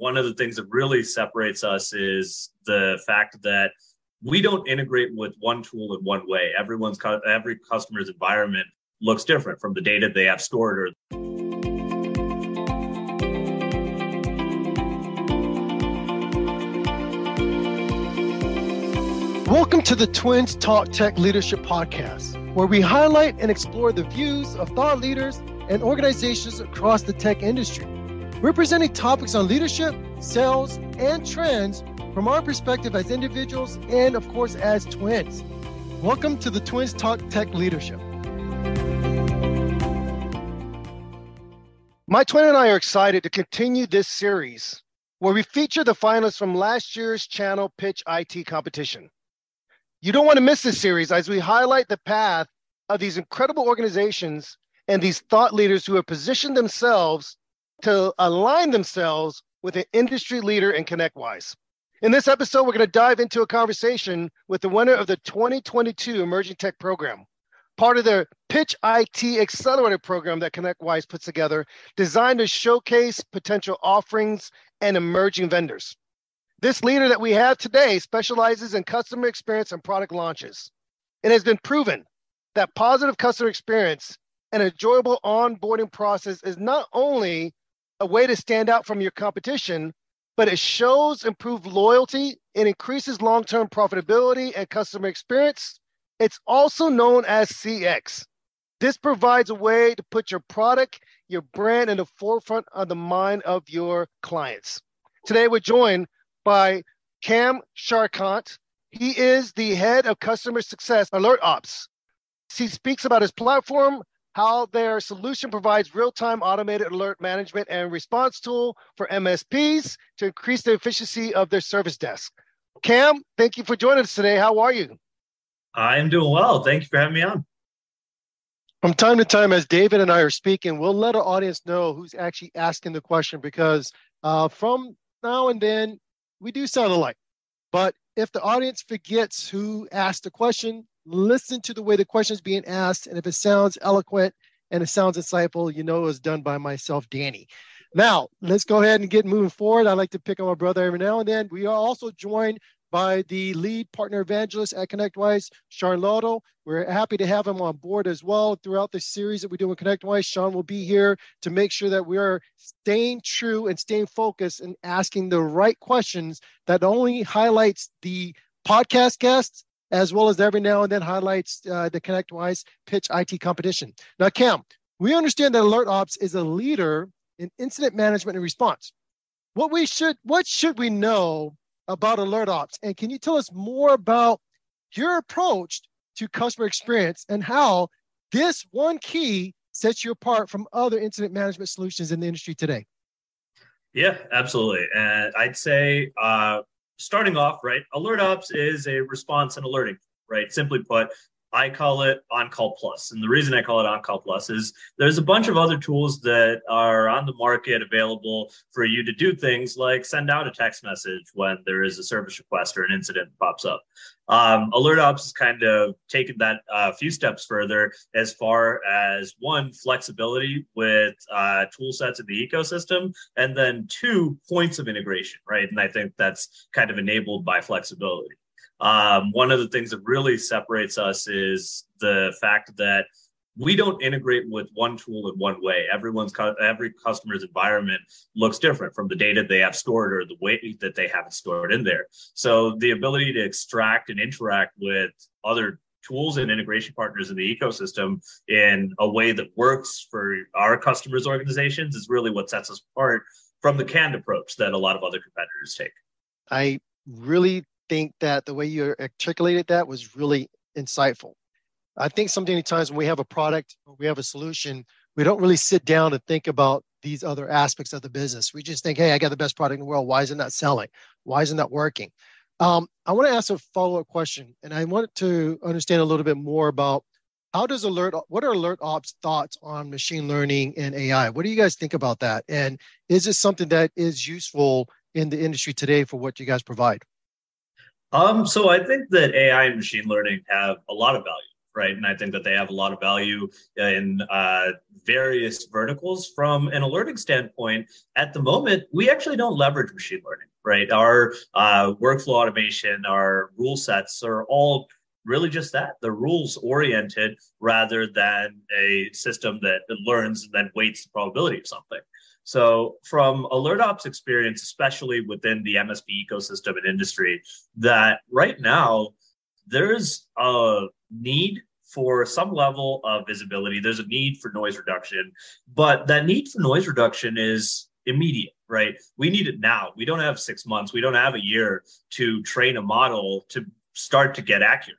One of the things that really separates us is the fact that we don't integrate with one tool in one way. Everyone's every customer's environment looks different from the data they have stored or Welcome to the Twins Talk Tech Leadership Podcast, where we highlight and explore the views of thought leaders and organizations across the tech industry. We're presenting topics on leadership, sales, and trends from our perspective as individuals and, of course, as twins. Welcome to the Twins Talk Tech Leadership. My twin and I are excited to continue this series where we feature the finalists from last year's channel Pitch IT competition. You don't want to miss this series as we highlight the path of these incredible organizations and these thought leaders who have positioned themselves to align themselves with an industry leader in ConnectWise. In this episode, we're going to dive into a conversation with the winner of the 2022 Emerging Tech Program, part of the Pitch IT Accelerator program that ConnectWise puts together, designed to showcase potential offerings and emerging vendors. This leader that we have today specializes in customer experience and product launches. It has been proven that positive customer experience and enjoyable onboarding process is not only a way to stand out from your competition, but it shows improved loyalty, it increases long term profitability and customer experience. It's also known as CX. This provides a way to put your product, your brand in the forefront of the mind of your clients. Today, we're joined by Cam Srikanth. He is the head of customer success Alert Ops. He speaks about his platform, how their solution provides real-time automated alert management and response tool for MSPs to increase the efficiency of their service desk. Cam, thank you for joining us today. How are you? I am doing well. Thank you for having me on. From time to time, as David and I are speaking, we'll let our audience know who's actually asking the question because uh, from now and then, we do sound alike. But if the audience forgets who asked the question, listen to the way the question is being asked. And if it sounds eloquent and it sounds insightful, you know it was done by myself, Danny. Now, let's go ahead and get moving forward. I like to pick on my brother every now and then. We are also joined by the lead partner evangelist at ConnectWise, Sean Lardo. We're happy to have him on board as well throughout the series that we do with ConnectWise. Sean will be here to make sure that we are staying true and staying focused and asking the right questions that only highlights the podcast guests as well as every now and then highlights uh, the ConnectWise pitch IT competition. Now, Cam, we understand that Alert Ops is a leader in incident management and response. What we should, what should we know about Alert Ops, and can you tell us more about your approach to customer experience and how this one key sets you apart from other incident management solutions in the industry today? Yeah, absolutely. And I'd say uh, starting off, right, Alert Ops is a response and alerting, right? Simply put, I call it On Call Plus. And the reason I call it On Call Plus is there's a bunch of other tools that are on the market available for you to do things like send out a text message when there is a service request or an incident pops up. Um, Alert Ops has kind of taken that a uh, few steps further as far as one, flexibility with uh, tool sets in the ecosystem, and then two, points of integration, right? And I think that's kind of enabled by flexibility. Um, one of the things that really separates us is the fact that we don't integrate with one tool in one way. Everyone's every customer's environment looks different from the data they have stored or the way that they have it stored in there. So the ability to extract and interact with other tools and integration partners in the ecosystem in a way that works for our customers' organizations is really what sets us apart from the canned approach that a lot of other competitors take. I really think that the way you articulated that was really insightful. I think so many times when we have a product or we have a solution, we don't really sit down and think about these other aspects of the business. We just think, hey, I got the best product in the world. Why isn't that selling? Why isn't that working? Um, I want to ask a follow up question, and I want to understand a little bit more about how does alert what are alert ops thoughts on machine learning and ai what do you guys think about that and is this something that is useful in the industry today for what you guys provide um, so I think that AI and machine learning have a lot of value right? And I think that they have a lot of value in uh, various verticals. From an alerting standpoint, at the moment, we actually don't leverage machine learning, right? Our uh, workflow automation, our rule sets are all really just that the rules oriented rather than a system that learns and then weights the probability of something so from alert ops experience especially within the msp ecosystem and industry that right now there's a need for some level of visibility. There's a need for noise reduction but that need for noise reduction is immediate right? We need it now. We don't have six months. We don't have a year to train a model to start to get accurate.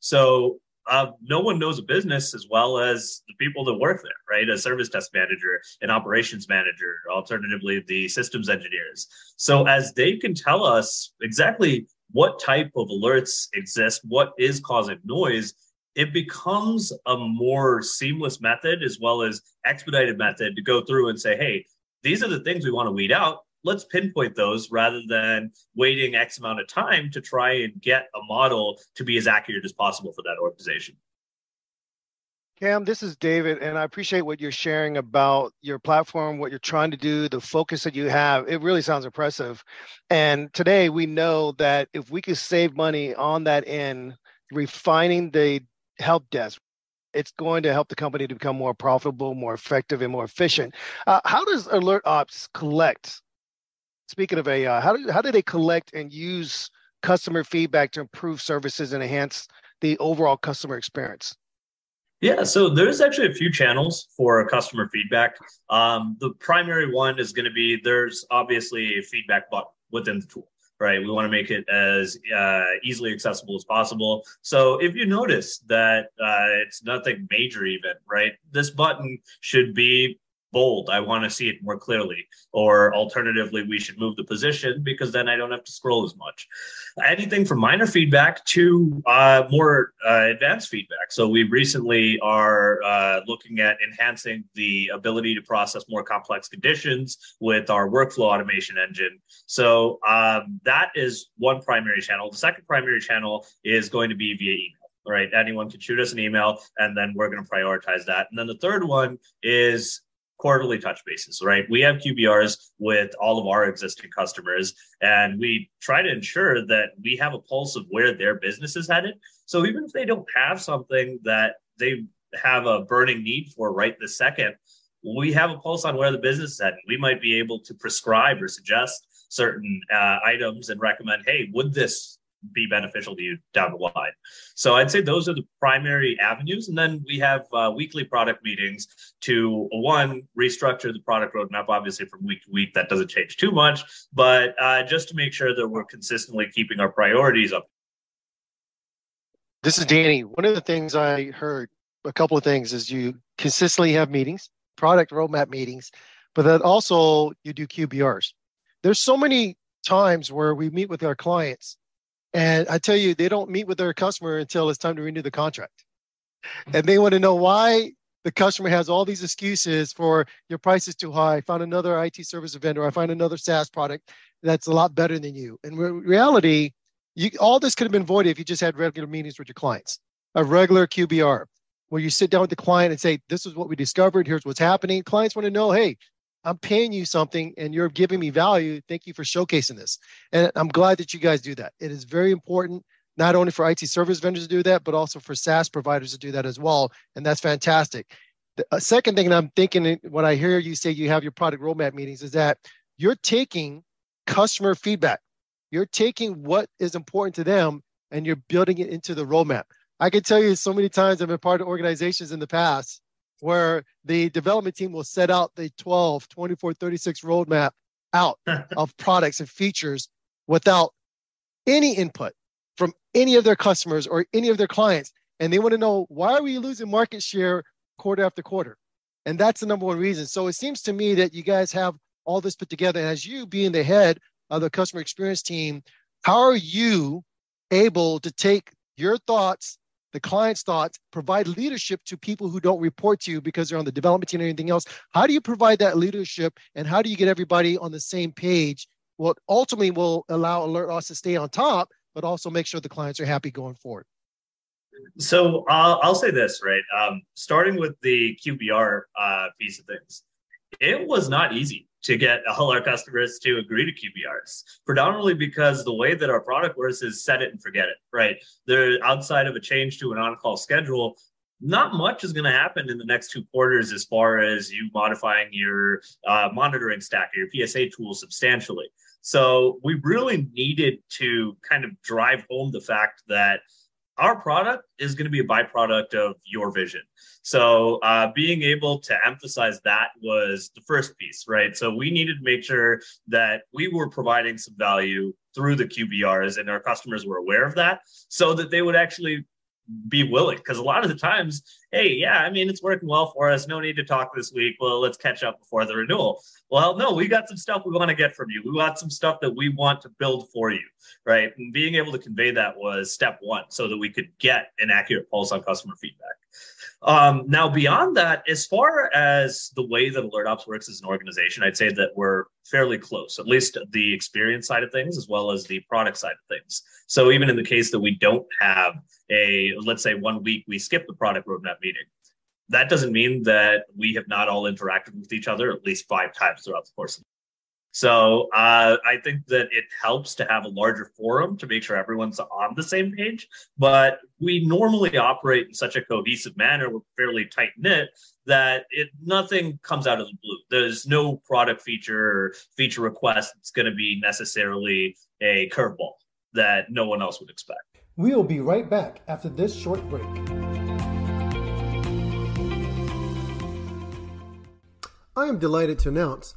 So uh, no one knows a business as well as the people that work there, right? A service desk manager, an operations manager, alternatively, the systems engineers. So as they can tell us exactly what type of alerts exist, what is causing noise, it becomes a more seamless method as well as expedited method to go through and say, hey, these are the things we want to weed out let's pinpoint those rather than waiting X amount of time to try and get a model to be as accurate as possible for that organization. Cam, this is David, and I appreciate what you're sharing about your platform, what you're trying to do, the focus that you have. It really sounds impressive. And today we know that if we could save money on that end, refining the help desk, it's going to help the company to become more profitable, more effective, and more efficient. Uh, how does Alert Ops collect speaking of AI, how do how do they collect and use customer feedback to improve services and enhance the overall customer experience? Yeah, so there's actually a few channels for customer feedback. Um, the primary one is going to be there's obviously a feedback button within the tool, right? We want to make it as uh, easily accessible as possible. So if you notice that uh, it's nothing major, even right, this button should be bold. I want to see it more clearly. Or alternatively, we should move the position because then I don't have to scroll as much. Anything from minor feedback to uh, more uh, advanced feedback. So we recently are uh, looking at enhancing the ability to process more complex conditions with our workflow automation engine. So um, that is one primary channel. The second primary channel is going to be via email right? Anyone can shoot us an email and then we're going to prioritize that. And then the third one is quarterly touch bases, right? We have QBRs with all of our existing customers, and we try to ensure that we have a pulse of where their business is headed. So even if they don't have something that they have a burning need for right this second, we have a pulse on where the business is heading. We might be able to prescribe or suggest certain uh, items and recommend, hey, would this be beneficial to you down the line. So I'd say those are the primary avenues. And then we have uh, weekly product meetings to one, restructure the product roadmap, obviously from week to week. That doesn't change too much, but uh, just to make sure that we're consistently keeping our priorities up. This is Danny. One of the things I heard, a couple of things, is you consistently have meetings, product roadmap meetings, but then also you do QBRs. There's so many times where we meet with our clients and I tell you, they don't meet with their customer until it's time to renew the contract. And they want to know why the customer has all these excuses for your price is too high. I found another IT service vendor. I find another SaaS product that's a lot better than you. And in reality, you, all this could have been avoided if you just had regular meetings with your clients, a regular QBR, where you sit down with the client and say, "This is what we discovered. Here's what's happening." Clients want to know, "Hey, I'm paying you something and you're giving me value. Thank you for showcasing this. And I'm glad that you guys do that. It is very important, not only for IT service vendors to do that, but also for SaaS providers to do that as well. And that's fantastic. The uh, second thing that I'm thinking uh, when I hear you say you have your product roadmap meetings is that you're taking customer feedback. You're taking what is important to them and you're building it into the roadmap. I can tell you so many times I've been part of organizations in the past where the development team will set out the 12, 24, 36 roadmap out of products and features without any input from any of their customers or any of their clients. And they want to know why are we losing market share quarter after quarter? And that's the number one reason. So it seems to me that you guys have all this put together. And as you being the head of the customer experience team, how are you able to take your thoughts the client's thoughts, provide leadership to people who don't report to you because they're on the development team or anything else. How do you provide that leadership and how do you get everybody on the same page? What ultimately will allow Alert Ops to stay on top, but also make sure the clients are happy going forward. So uh, I'll say this, right? Um, starting with the QBR uh, piece of things, it was not easy to get all our customers to agree to QBRs, predominantly because the way that our product works is set it and forget it, right? They're outside of a change to an on call schedule. Not much is going to happen in the next two quarters as far as you modifying your uh, monitoring stack or your PSA tool substantially. So we really needed to kind of drive home the fact that our product is going to be a byproduct of your vision. So uh, being able to emphasize that was the first piece, right? So we needed to make sure that we were providing some value through the QBRs and our customers were aware of that so that they would actually be willing because a lot of the times hey yeah i mean it's working well for us no need to talk this week well let's catch up before the renewal. Well no we got some stuff we want to get from you. We got some stuff that we want to build for you right? And being able to convey that was step one so that we could get an accurate pulse on customer feedback um, now, beyond that, as far as the way that AlertOps works as an organization, I'd say that we're fairly close, at least the experience side of things, as well as the product side of things. So, even in the case that we don't have a, let's say, one week we skip the product roadmap meeting, that doesn't mean that we have not all interacted with each other at least five times throughout the course of so uh, I think that it helps to have a larger forum to make sure everyone's on the same page. But we normally operate in such a cohesive manner, we're fairly tight knit that it nothing comes out of the blue. There's no product feature or feature request that's going to be necessarily a curveball that no one else would expect. We'll be right back after this short break. I am delighted to announce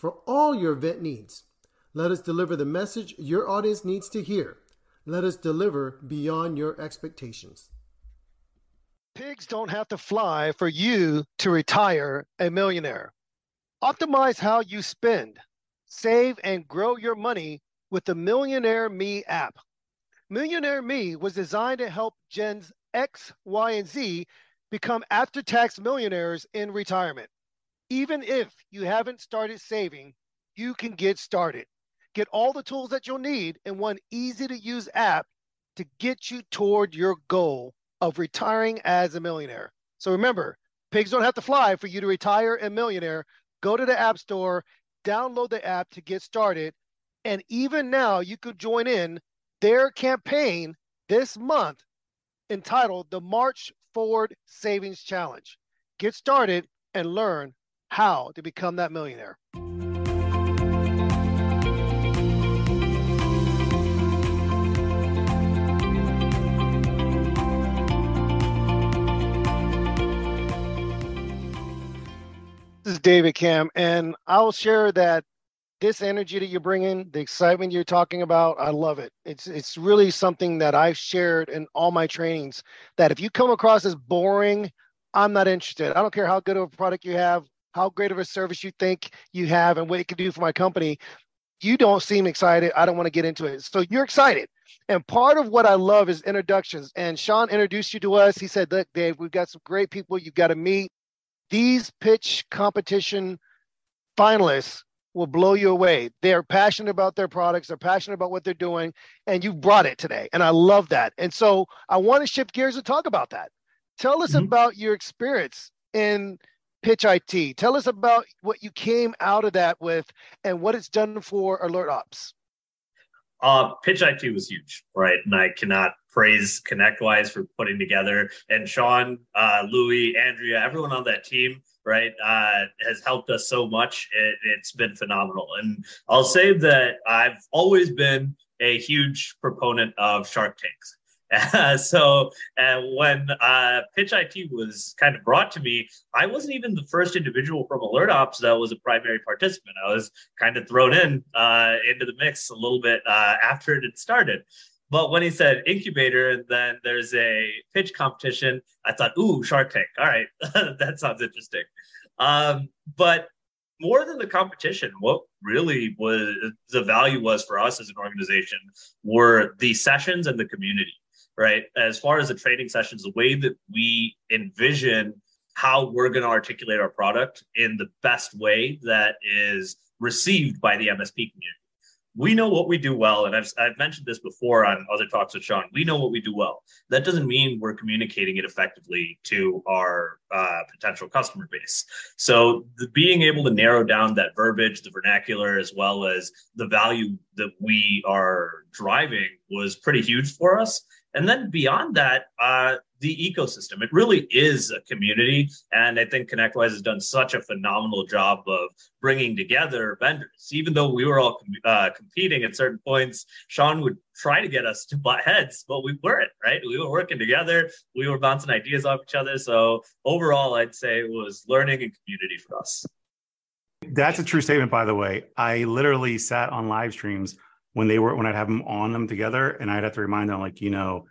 for all your event needs. Let us deliver the message your audience needs to hear. Let us deliver beyond your expectations. Pigs don't have to fly for you to retire a millionaire. Optimize how you spend, save, and grow your money with the Millionaire Me app. Millionaire Me was designed to help Gens X, Y, and Z become after tax millionaires in retirement. Even if you haven't started saving, you can get started. Get all the tools that you'll need in one easy to use app to get you toward your goal of retiring as a millionaire. So remember, pigs don't have to fly for you to retire a millionaire. Go to the App Store, download the app to get started. And even now, you could join in their campaign this month entitled the March Forward Savings Challenge. Get started and learn how to become that millionaire. This is David Cam, and I'll share that this energy that you're bringing, the excitement you're talking about, I love it. It's it's really something that I've shared in all my trainings. That if you come across as boring, I'm not interested. I don't care how good of a product you have how great of a service you think you have and what it can do for my company, you don't seem excited. I don't want to get into it. So you're excited. And part of what I love is introductions. And Sean introduced you to us. He said, Look, Dave, we've got some great people you've got to meet. These pitch competition finalists will blow you away. They're passionate about their products, they're passionate about what they're doing, and you brought it today. And I love that. And so I want to shift gears and talk about that. Tell us mm-hmm. about your experience in Pitch IT. Tell us about what you came out of that with and what it's done for Alert Ops. Uh, Pitch IT was huge, right? And I cannot praise ConnectWise for putting together, and Sean, uh, Louis, Andrea, everyone on that team, right, uh, has helped us so much. It, it's been phenomenal, and I'll say that I've always been a huge proponent of Shark Tanks. Uh, so uh, when uh, Pitch IT was kind of brought to me, I wasn't even the first individual from Alert Ops that was a primary participant. I was kind of thrown in uh, into the mix a little bit uh, after it had started. But when he said incubator and then there's a pitch competition, I thought, ooh, Shark Tank. All right, that sounds interesting. Um, but more than the competition, what really was the value was for us as an organization were the sessions and the community right? As far as the training sessions, the way that we envision how we're going to articulate our product in the best way that is received by the MSP community. We know what we do well, and I've, I've mentioned this before on other talks with Sean. We know what we do well. That doesn't mean we're communicating it effectively to our uh, potential customer base. So, the, being able to narrow down that verbiage, the vernacular, as well as the value that we are driving was pretty huge for us. And then beyond that, uh, the ecosystem. It really is a community. And I think ConnectWise has done such a phenomenal job of bringing together vendors. Even though we were all uh, competing at certain points, Sean would try to get us to butt heads, but we weren't, right? We were working together, we were bouncing ideas off each other. So overall, I'd say it was learning and community for us. That's a true statement, by the way. I literally sat on live streams when they were when I'd have them on them together, and I'd have to remind them like, you know,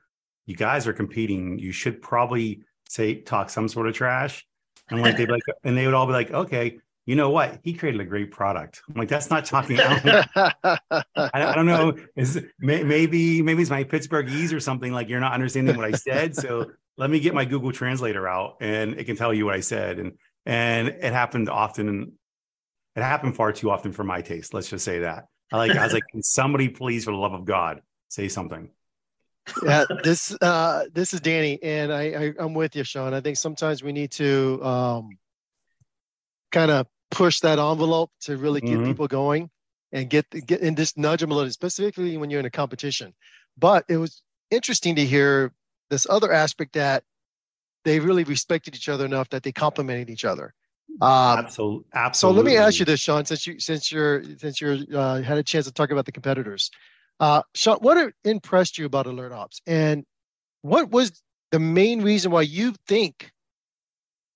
you guys are competing. You should probably say talk some sort of trash, and like they'd like, and they would all be like, okay, you know what? He created a great product. I'm like, that's not talking. I don't, I don't know. Is maybe maybe it's my Pittsburghese or something like you're not understanding what I said. So let me get my Google Translator out, and it can tell you what I said. And and it happened often. It happened far too often for my taste. Let's just say that. I like. I was like, can somebody please, for the love of God, say something? yeah, this uh, this is Danny, and I, I am with you, Sean. I think sometimes we need to um, kind of push that envelope to really get mm-hmm. people going and get get and just nudge them a little, specifically when you're in a competition. But it was interesting to hear this other aspect that they really respected each other enough that they complimented each other. Um, absolutely, absolutely. So let me ask you this, Sean, since you since you're since you're uh, had a chance to talk about the competitors, uh, Sean, what impressed you about Alert Ops, and what was the main reason why you think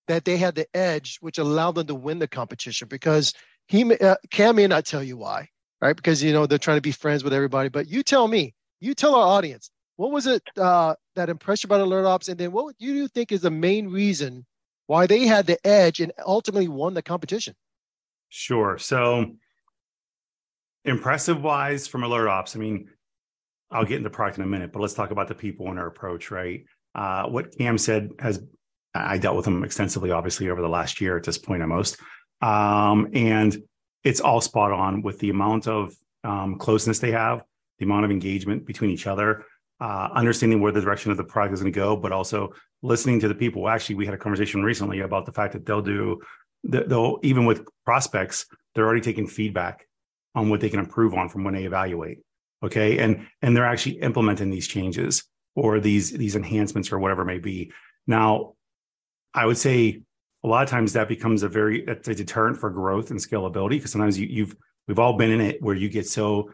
that they had the edge, which allowed them to win the competition? Because he uh, Cam may not tell you why, right? Because you know they're trying to be friends with everybody, but you tell me, you tell our audience, what was it uh, that impressed you about Alert Ops, and then what do you think is the main reason? Why they had the edge and ultimately won the competition. Sure. So impressive wise from alert ops, I mean, I'll get into product in a minute, but let's talk about the people and our approach, right? Uh, what Cam said has I dealt with him extensively, obviously, over the last year at this point, at most. Um, and it's all spot on with the amount of um, closeness they have, the amount of engagement between each other, uh, understanding where the direction of the product is going to go, but also listening to the people. Actually, we had a conversation recently about the fact that they'll do, they'll even with prospects, they're already taking feedback on what they can improve on from when they evaluate. Okay, and and they're actually implementing these changes or these these enhancements or whatever it may be. Now, I would say a lot of times that becomes a very a deterrent for growth and scalability because sometimes you, you've we've all been in it where you get so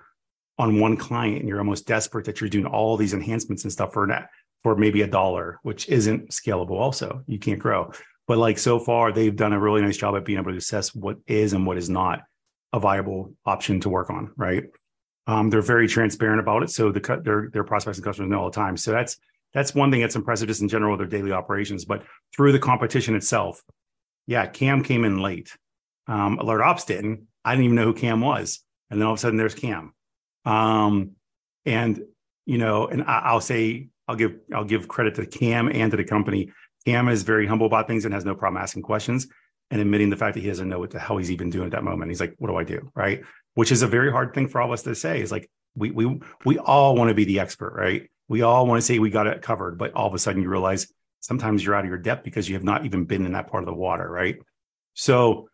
on one client and you're almost desperate that you're doing all these enhancements and stuff for that for maybe a dollar, which isn't scalable. Also, you can't grow. But like so far, they've done a really nice job at being able to assess what is and what is not a viable option to work on. Right? Um, they're very transparent about it, so the their their prospects and customers know all the time. So that's that's one thing that's impressive just in general their daily operations. But through the competition itself, yeah, Cam came in late. Um, Alert Ops didn't. I didn't even know who Cam was, and then all of a sudden there's Cam. Um, and you know, and I, will say I'll give I'll give credit to Cam and to the company. Cam is very humble about things and has no problem asking questions and admitting the fact that he doesn't know what the hell he's even doing at that moment. He's like, "What do I do?" Right? Which is a very hard thing for all of us to say. Is like we we we all want to be the expert, right? We all want to say we got it covered, but all of a sudden you realize sometimes you're out of your depth because you have not even been in that part of the water, right? So,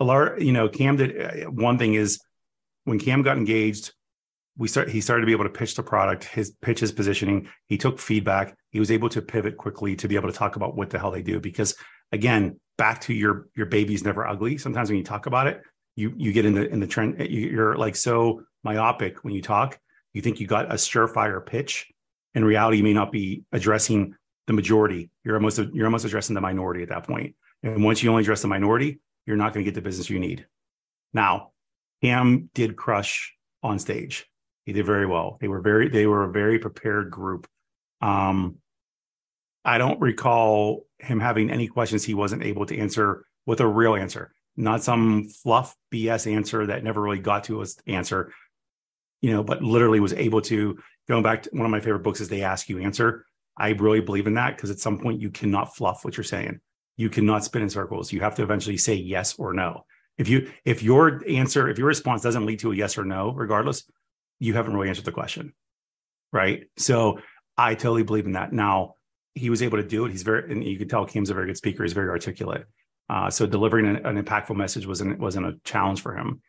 a lot, you know, Cam did uh, one thing is when Cam got engaged, we start he started to be able to pitch the product, his pitch his positioning. He took feedback. He was able to pivot quickly to be able to talk about what the hell they do. Because again, back to your your baby's never ugly. Sometimes when you talk about it, you you get in the in the trend. You're like so myopic when you talk. You think you got a surefire pitch. In reality, you may not be addressing the majority. You're almost you're almost addressing the minority at that point. And once you only address the minority, you're not going to get the business you need. Now, Cam did crush on stage. He did very well. They were very they were a very prepared group. Um, I don't recall him having any questions he wasn't able to answer with a real answer, not some fluff BS answer that never really got to his answer. You know, but literally was able to going back to one of my favorite books is they ask you answer. I really believe in that because at some point you cannot fluff what you're saying. You cannot spin in circles. You have to eventually say yes or no. If you if your answer, if your response doesn't lead to a yes or no, regardless, you haven't really answered the question. Right. So I totally believe in that. Now he was able to do it. He's very, and you can tell Kim's a very good speaker. He's very articulate. Uh, so delivering an, an, impactful message wasn't wasn't a challenge for him.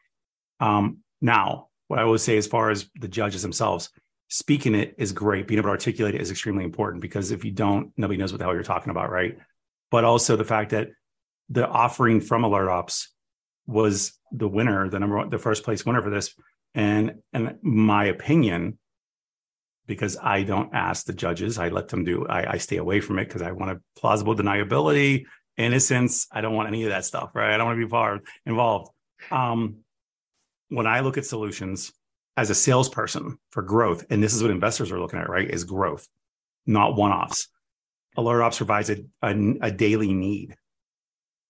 Um, now, what I will say as far as the judges themselves, speaking it is great. Being able to articulate it is extremely important because if you don't, nobody knows what the hell you're talking about, right? But also the fact that the offering from Alert Ops was the winner, the number one, the first place winner for this. And and my opinion, because I don't ask the judges, I let them do. I, I stay away from it because I want a plausible deniability, innocence. I don't want any of that stuff, right? I don't want to be far involved. Um, when I look at solutions as a salesperson for growth, and this is what investors are looking at, right? Is growth, not one-offs. Alert Ops provides a, a, a daily need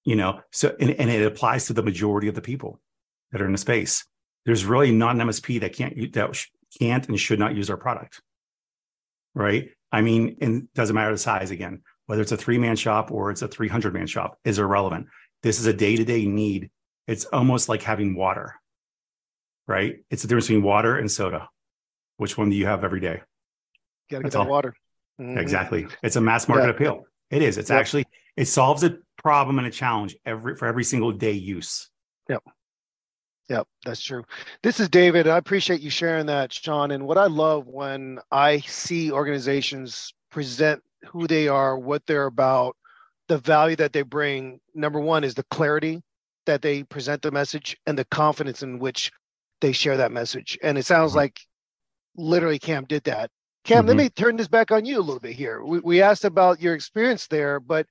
you know so and, and it applies to the majority of the people that are in the space there's really not an msp that can't that can't and should not use our product. Right? I mean and doesn't matter the size again whether it's a three man shop or it's a 300 man shop is irrelevant. This is a day-to-day need. It's almost like having water. Right? It's the difference between water and soda. Which one do you have every day? Gotta get that water. Mm-hmm. exactly. It's a mass market yeah. appeal. It is. It's actually it solves a problem and a challenge every for every single day use. Yep. Yep, that's true. This is David. I appreciate you sharing that, Sean. And what I love when I see organizations present who they are, what they're about, the value that they bring. Number one is the clarity that they present the message and the confidence in which they share that message. And it sounds mm-hmm. like literally Cam did that. Cam, mm-hmm. let me turn this back on you a little bit here. We, we asked about your experience there, but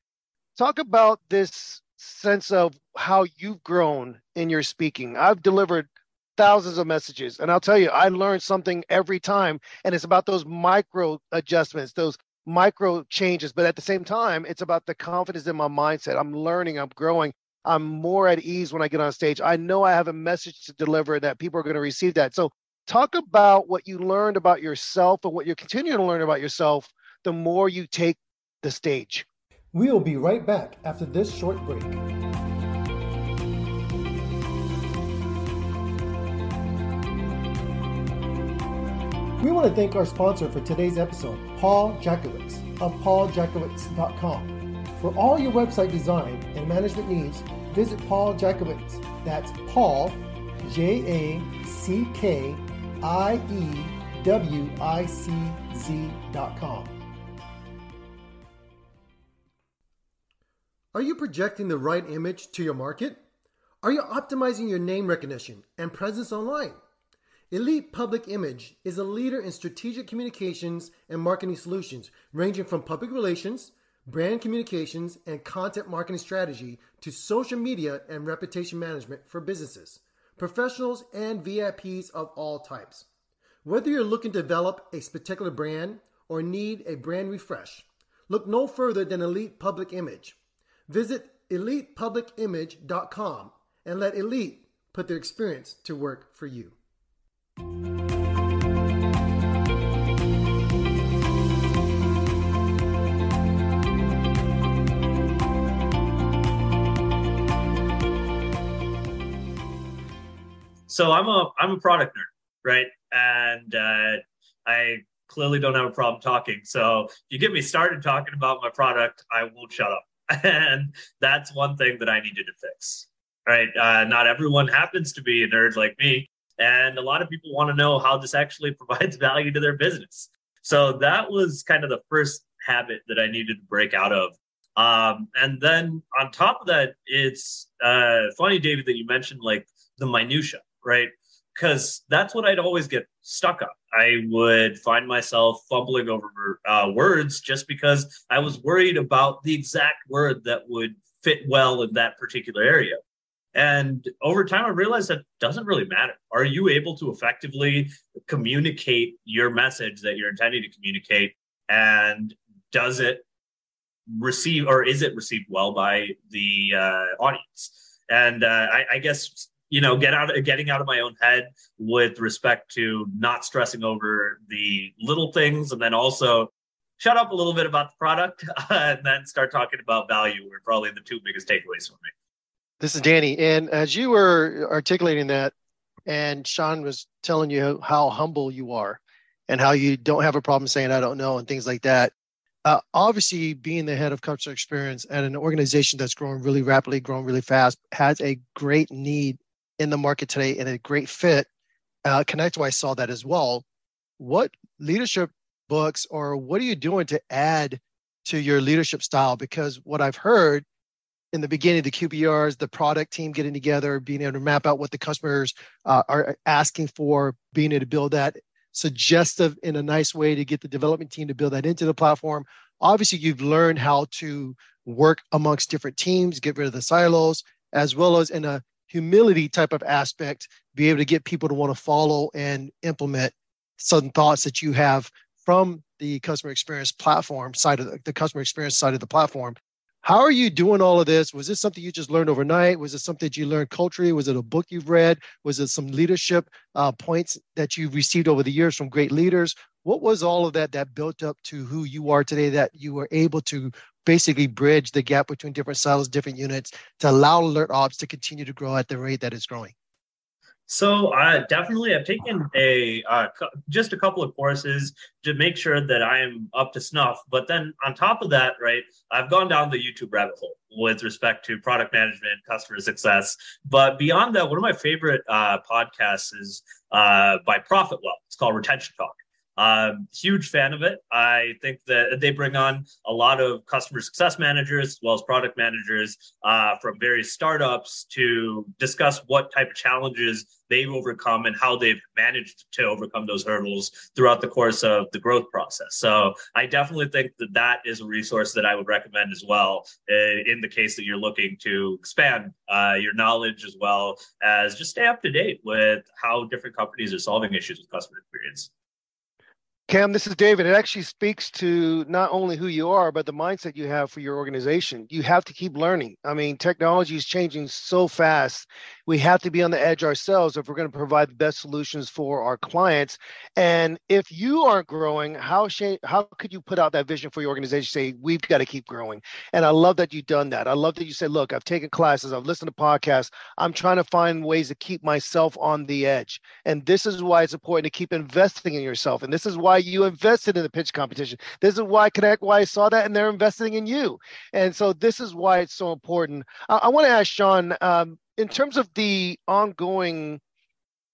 talk about this sense of how you've grown in your speaking. I've delivered thousands of messages, and I'll tell you, I learn something every time, and it's about those micro adjustments, those micro changes. But at the same time, it's about the confidence in my mindset. I'm learning, I'm growing. I'm more at ease when I get on stage. I know I have a message to deliver that people are going to receive that. So, talk about what you learned about yourself and what you're continuing to learn about yourself the more you take the stage. We will be right back after this short break. We want to thank our sponsor for today's episode, Paul Jackiewicz of pauljackiewicz.com. For all your website design and management needs, visit Paul. That's Paul, J A C K I E W I C Z.com. Are you projecting the right image to your market? Are you optimizing your name recognition and presence online? Elite Public Image is a leader in strategic communications and marketing solutions, ranging from public relations, brand communications, and content marketing strategy to social media and reputation management for businesses, professionals, and VIPs of all types. Whether you're looking to develop a particular brand or need a brand refresh, look no further than Elite Public Image. Visit elitepublicimage.com and let Elite put their experience to work for you. So I'm a I'm a product nerd, right? And uh, I clearly don't have a problem talking. So if you get me started talking about my product, I won't shut up. and that's one thing that I needed to fix. Right? Uh, not everyone happens to be a nerd like me, And a lot of people want to know how this actually provides value to their business. So that was kind of the first habit that I needed to break out of. Um, and then on top of that, it's uh, funny, David, that you mentioned like the minutia, right? Because that's what I'd always get stuck on. I would find myself fumbling over uh, words just because I was worried about the exact word that would fit well in that particular area. And over time, I realized that doesn't really matter. Are you able to effectively communicate your message that you're intending to communicate? And does it receive or is it received well by the uh, audience? And uh, I, I guess you know get out getting out of my own head with respect to not stressing over the little things and then also shut up a little bit about the product and then start talking about value were probably the two biggest takeaways for me this is Danny. And as you were articulating that, and Sean was telling you how humble you are and how you don't have a problem saying, I don't know, and things like that. Uh, obviously, being the head of customer experience at an organization that's growing really rapidly, growing really fast, has a great need in the market today and a great fit. Uh, ConnectWise saw that as well. What leadership books or what are you doing to add to your leadership style? Because what I've heard in the beginning, the QBRs, the product team getting together, being able to map out what the customers uh, are asking for, being able to build that suggestive in a nice way to get the development team to build that into the platform. Obviously, you've learned how to work amongst different teams, get rid of the silos, as well as in a humility type of aspect, be able to get people to want to follow and implement some thoughts that you have from the customer experience platform side of the, the customer experience side of the platform how are you doing all of this? Was this something you just learned overnight? Was it something that you learned culturally? Was it a book you've read? Was it some leadership uh, points that you've received over the years from great leaders? What was all of that that built up to who you are today that you were able to basically bridge the gap between different silos, different units to allow Alert Ops to continue to grow at the rate that it's growing? So uh, definitely, I've taken a uh, just a couple of courses to make sure that I am up to snuff. But then on top of that, right, I've gone down the YouTube rabbit hole with respect to product management, customer success. But beyond that, one of my favorite uh, podcasts is uh, by Profitwell. It's called Retention Talk. Um, huge fan of it. I think that they bring on a lot of customer success managers as well as product managers uh, from various startups to discuss what type of challenges they've overcome and how they've managed to overcome those hurdles throughout the course of the growth process. So I definitely think that that is a resource that I would recommend as well uh, in the case that you're looking to expand uh, your knowledge as well as just stay up to date with how different companies are solving issues with customer experience. Cam, this is David. It actually speaks to not only who you are, but the mindset you have for your organization. You have to keep learning. I mean, technology is changing so fast. We have to be on the edge ourselves if we're going to provide the best solutions for our clients. And if you aren't growing, how sh- how could you put out that vision for your organization? Say we've got to keep growing. And I love that you've done that. I love that you said, look, I've taken classes, I've listened to podcasts. I'm trying to find ways to keep myself on the edge. And this is why it's important to keep investing in yourself. And this is why you invested in the pitch competition. This is why ConnectWise saw that and they're investing in you. And so this is why it's so important. I, I want to ask Sean, um, in terms of the ongoing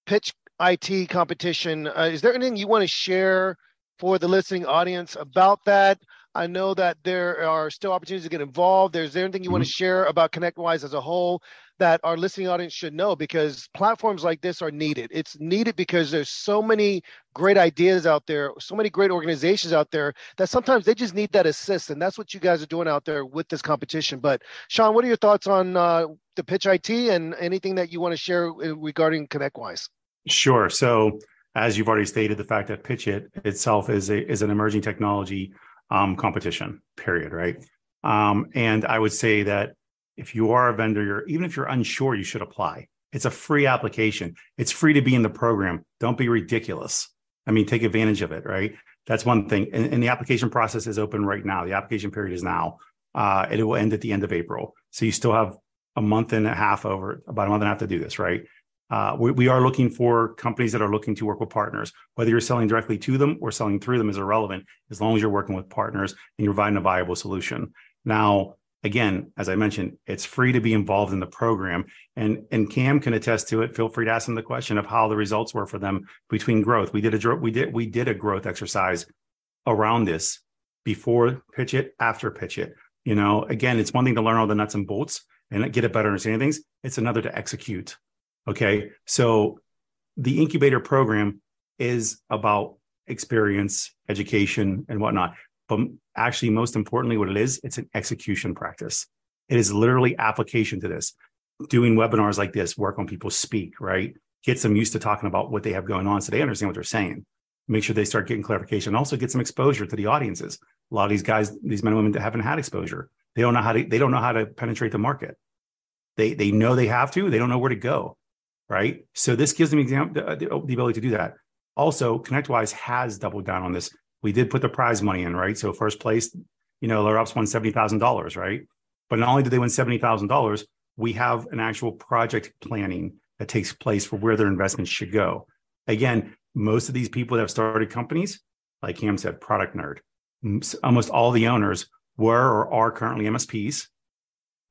pitch IT competition, uh, is there anything you want to share for the listening audience about that? I know that there are still opportunities to get involved. Is there anything you mm-hmm. want to share about ConnectWise as a whole that our listening audience should know? Because platforms like this are needed. It's needed because there's so many great ideas out there, so many great organizations out there that sometimes they just need that assist, and that's what you guys are doing out there with this competition. But Sean, what are your thoughts on uh, the Pitch IT and anything that you want to share regarding ConnectWise? Sure. So as you've already stated, the fact that Pitch It itself is a, is an emerging technology um, competition, period, right? Um, and I would say that if you are a vendor, you're even if you're unsure, you should apply. It's a free application. It's free to be in the program. Don't be ridiculous. I mean, take advantage of it, right? That's one thing. And, and the application process is open right now. The application period is now. Uh, it will end at the end of April. So you still have a month and a half over, about a month and a half to do this, right? Uh, we, we, are looking for companies that are looking to work with partners. Whether you're selling directly to them or selling through them is irrelevant as long as you're working with partners and you're providing a viable solution. Now, again, as I mentioned, it's free to be involved in the program. And and Cam can attest to it. Feel free to ask them the question of how the results were for them between growth. We did a we did we did a growth exercise around this before pitch it, after pitch it. You know, again, it's one thing to learn all the nuts and bolts and get a better understanding of things. It's another to execute. Okay. So the incubator program is about experience, education, and whatnot. But actually, most importantly, what it is, it's an execution practice. It is literally application to this. Doing webinars like this, work on people speak, right? Get them used to talking about what they have going on so they understand what they're saying. Make sure they start getting clarification. And also get some exposure to the audiences. A lot of these guys, these men and women that haven't had exposure, they don't know how to, they don't know how to penetrate the market. They they know they have to, they don't know where to go. Right. So this gives them exam- the, the ability to do that. Also, ConnectWise has doubled down on this we did put the prize money in, right? So first place, you know, AlertOps won seventy thousand dollars, right? But not only did they win seventy thousand dollars, we have an actual project planning that takes place for where their investments should go. Again, most of these people that have started companies, like Kam said, product nerd. Almost all the owners were or are currently MSPs.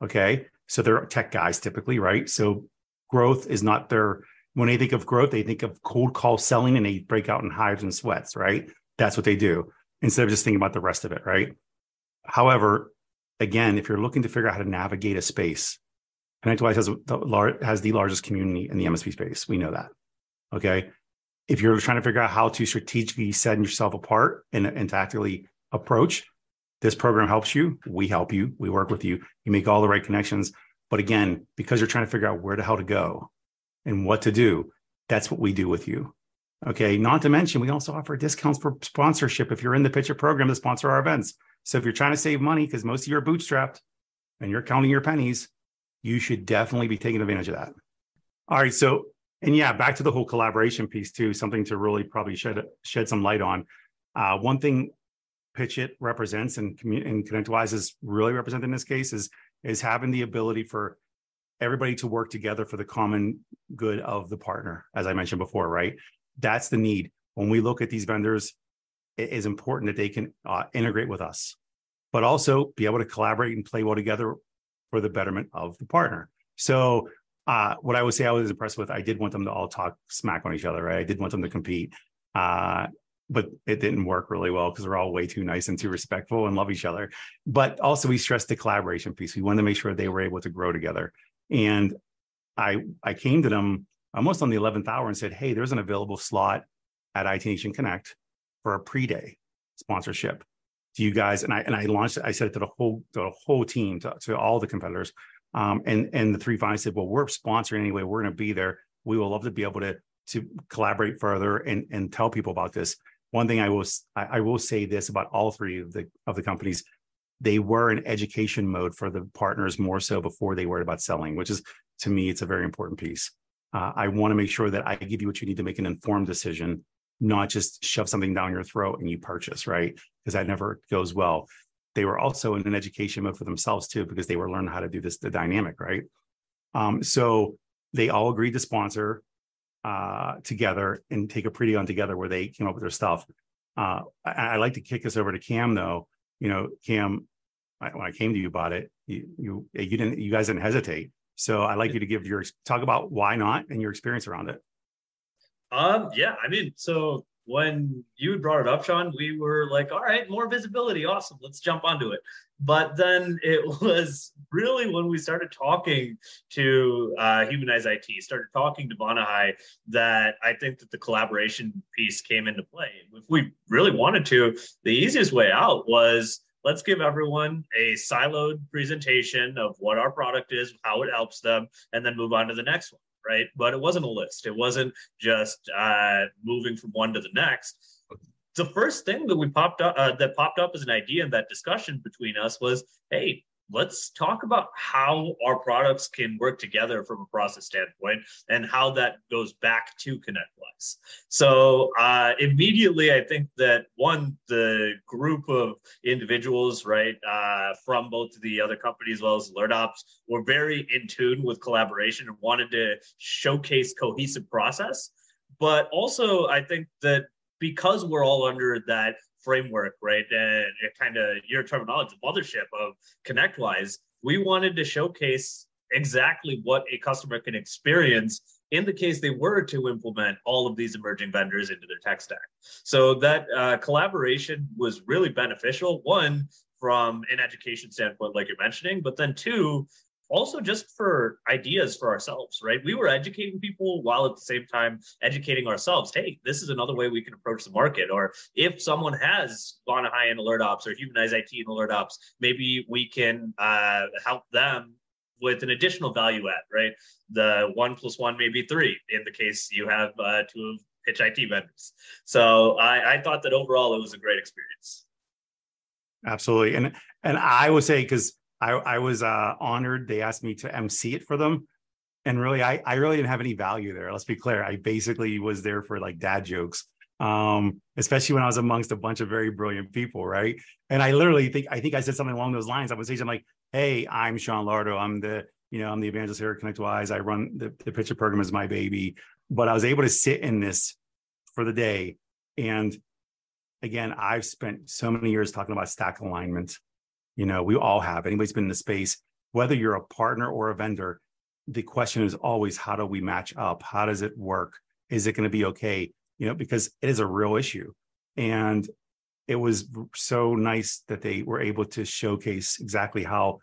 Okay. So they're tech guys typically, right? So growth is not their, when they think of growth, they think of cold call selling and they break out in hives and sweats, right? That's what they do instead of just thinking about the rest of it, right? However, again, if you're looking to figure out how to navigate a space, ConnectWise has the, has the largest community in the MSP space. We know that. Okay. If you're trying to figure out how to strategically set yourself apart and, and tactically approach, this program helps you. We help you. We work with you. You make all the right connections. But again, because you're trying to figure out where the hell to go and what to do, that's what we do with you. Okay. Not to mention, we also offer discounts for sponsorship if you're in the Pitch IT program to sponsor our events. So if you're trying to save money because most of you are bootstrapped and you're counting your pennies, you should definitely be taking advantage of that. All right. So, and yeah, back to the whole collaboration piece too, something to really probably shed shed some light on. Uh, one thing Pitch It represents and, and ConnectWise is really represented in this case is is having the ability for everybody to work together for the common good of the partner, as I mentioned before, right? That's the need. When we look at these vendors, it is important that they can uh, integrate with us, but also be able to collaborate and play well together for the betterment of the partner. So, uh, what I would say I was impressed with, I did want them to all talk smack on each other. Right? I did want them to compete, uh, but it didn't work really well because they're all way too nice and too respectful and love each other. But also, we stressed the collaboration piece. We wanted to make sure they were able to grow together. And I I came to them almost on the 11th hour and said, Hey, there's an available slot at IT Nation Connect for a pre-day sponsorship. Do you guys, and I, and I launched it, I said it to the whole, to the whole team, to, to all the competitors. Um, and, and the three finalists said, well, we're sponsoring anyway. We're going to be there. We will love to be able to, to collaborate further and, and tell people about this. One thing I will, I will say this about all three of the, of the companies, they were in education mode for the partners more so before they worried about selling, which is to me, it's a very important piece. Uh, I want to make sure that I give you what you need to make an informed decision, not just shove something down your throat and you purchase, right? Because that never goes well. They were also in an education mode for themselves too, because they were learning how to do this, the dynamic, right? Um, so they all agreed to sponsor uh, together and take a pretty on together where they came up with their stuff. Uh, I, I like to kick this over to Kam though. You know, Kam, I, when I came to you about it, you, you you didn't you guys didn't hesitate. So I'd like you to give your talk about why not and your experience around it. Um, yeah, I mean, so when you brought it up, Sean, we were like, all right, more visibility, awesome, let's jump onto it. But then it was really when we started talking to uh, Humanize IT, started talking to Bonahai, that I think that the collaboration piece came into play. If we really wanted to, the easiest way out was let's give everyone a siloed presentation of what our product is, how it helps them, and then move on to the next one, right? But it wasn't a list. It wasn't just uh, moving from one to the next. The first thing that we popped up uh, that popped up as an idea in that discussion between us was, hey, let's talk about how our products can work together from a process standpoint and how that goes back to ConnectWise. So uh, immediately, I think that one, the group of individuals, right, uh, from both the other companies as well as AlertOps, were very in tune with collaboration and wanted to showcase cohesive process. But also, I think that because we're all under that framework, right? And kind of your terminology, mothership of ConnectWise, we wanted to showcase exactly what a customer can experience in the case they were to implement all of these emerging vendors into their tech stack. So that uh, collaboration was really beneficial. One, from an education standpoint, like you're mentioning, but then two, also just for ideas for ourselves, right? We were educating people while at the same time educating ourselves. Hey, this is another way we can approach the market. Or if someone has gone high end AlertOps or Humanize IT in AlertOps, maybe we can uh, help them with an additional value add, right? The one plus one may be three in the case you have uh, two of pitch IT vendors. So I, I thought that overall it was a great experience. Absolutely, and and I would say because I, I was uh, honored. They asked me to MC it for them. And really, I, I really didn't have any value there. Let's be clear. I basically was there for like dad jokes, um, especially when I was amongst a bunch of very brilliant people, right? And I literally think I think I said something along those lines. I was saying I'm like, "Hey, I'm Sean Lardo. I'm the you know I'm the evangelist here at ConnectWise. I run the, the Pitch IT program as my baby." But I was able to sit in this for the day, and again, I've spent so many years talking about stack alignment you know, we all have. Anybody's been in the space, whether you're a partner or a vendor, the question is always how do we match up? How does it work? Is it going to be okay? You know, because it is a real issue. And it was so nice that they were able to showcase exactly how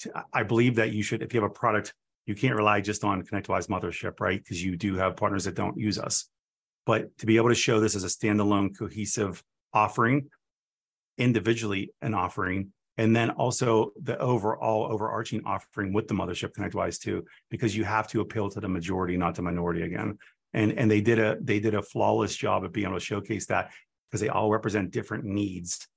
to, I believe that you should, if you have a product, you can't rely just on ConnectWise Mothership, right? Because you do have partners that don't use us. But to be able to show this as a standalone cohesive offering individually an offering and then also the overall overarching offering with the mothership connectwise too because you have to appeal to the majority not the minority again. And and they did a they did a flawless job of being able to showcase that because they all represent different needs.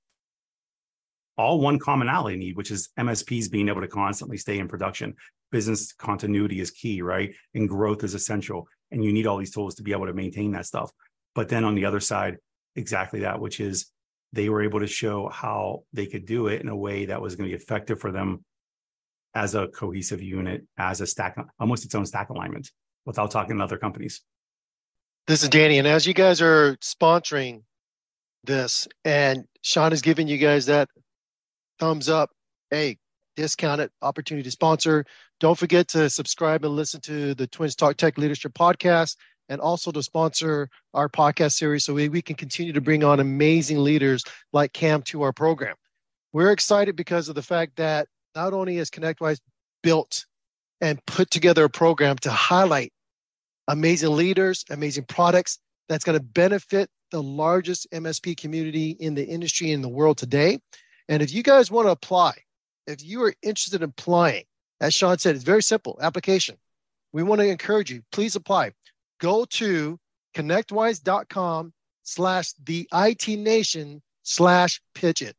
All one commonality need which is msps being able to constantly stay in production. Business continuity is key right? And growth is essential and you need all these tools to be able to maintain that stuff. But then on the other side exactly that which is they were able to show how they could do it in a way that was going to be effective for them as a cohesive unit, as a stack, almost its own stack alignment without talking to other companies. This is Danny. And as you guys are sponsoring this, and Sean is giving you guys that thumbs up, hey, discounted opportunity to sponsor. Don't forget to subscribe and listen to the Twins Talk Tech Leadership podcast and also to sponsor our podcast series so we, we can continue to bring on amazing leaders like Kam to our program. We're excited because of the fact that not only is ConnectWise built and put together a program to highlight amazing leaders, amazing products that's going to benefit the largest MSP community in the industry in the world today. And if you guys want to apply, if you are interested in applying, as Sean said, it's very simple application. We want to encourage you, please apply go to connectwise.com slash the IT nation slash pitch it.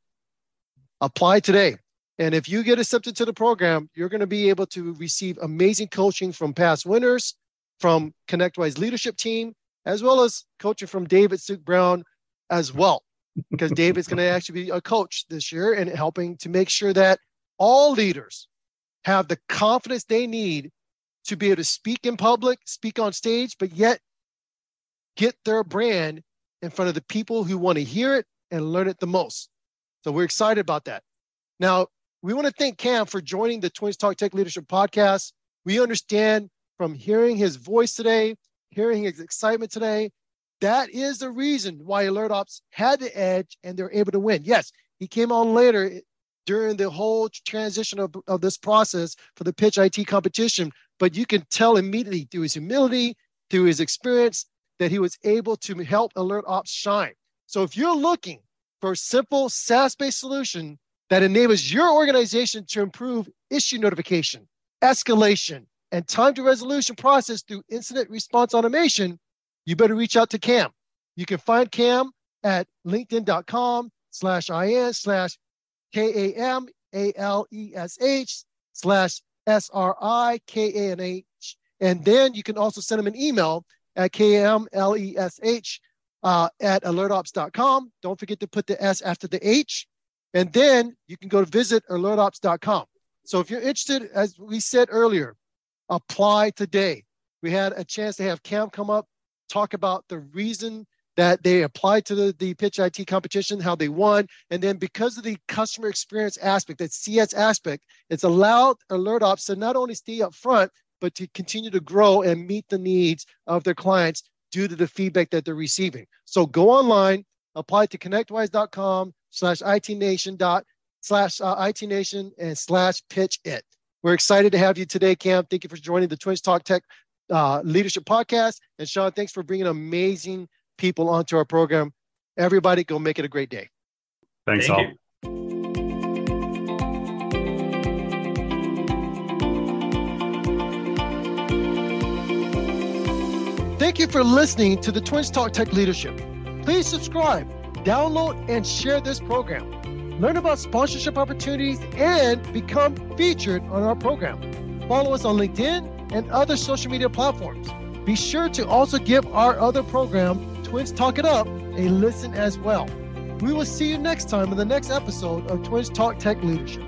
Apply today. And if you get accepted to the program, you're going to be able to receive amazing coaching from past winners, from ConnectWise leadership team, as well as coaching from David Suk Brown as well. Because David's going to actually be a coach this year and helping to make sure that all leaders have the confidence they need to be able to speak in public, speak on stage, but yet get their brand in front of the people who want to hear it and learn it the most. So we're excited about that. Now, we want to thank Kam for joining the Twins Talk Tech Leadership Podcast. We understand from hearing his voice today, hearing his excitement today, that is the reason why AlertOps had the edge and they're able to win. Yes, he came on later during the whole transition of, of this process for the pitch IT competition, but you can tell immediately through his humility, through his experience, that he was able to help AlertOps shine. So if you're looking for a simple SaaS based solution that enables your organization to improve issue notification, escalation, and time to resolution process through incident response automation, you better reach out to Kam. You can find Kam at linkedin.com slash IN slash K A M A L E S H slash S R I K A N H. And then you can also send them an email at KMLESH uh, at alertops.com. Don't forget to put the S after the H. And then you can go to visit alertops.com. So if you're interested, as we said earlier, apply today. We had a chance to have Kam come up, talk about the reason that they applied to the, the pitch IT competition, how they won. And then because of the customer experience aspect, that CS aspect, it's allowed AlertOps to not only stay up front, but to continue to grow and meet the needs of their clients due to the feedback that they're receiving. So go online, apply to connectwise.com slash itnation dot slash uh, itnation and slash pitch it. We're excited to have you today, Kam. Thank you for joining the Twins Talk Tech uh, Leadership Podcast. And Sean, thanks for bringing amazing people onto our program. Everybody, go make it a great day. Thanks Thank all. You. Thank you for listening to the Twins Talk Tech Leadership. Please subscribe, download, and share this program. Learn about sponsorship opportunities and become featured on our program. Follow us on LinkedIn and other social media platforms. Be sure to also give our other program, Twins Talk It Up, a listen as well. We will see you next time in the next episode of Twins Talk Tech Leadership.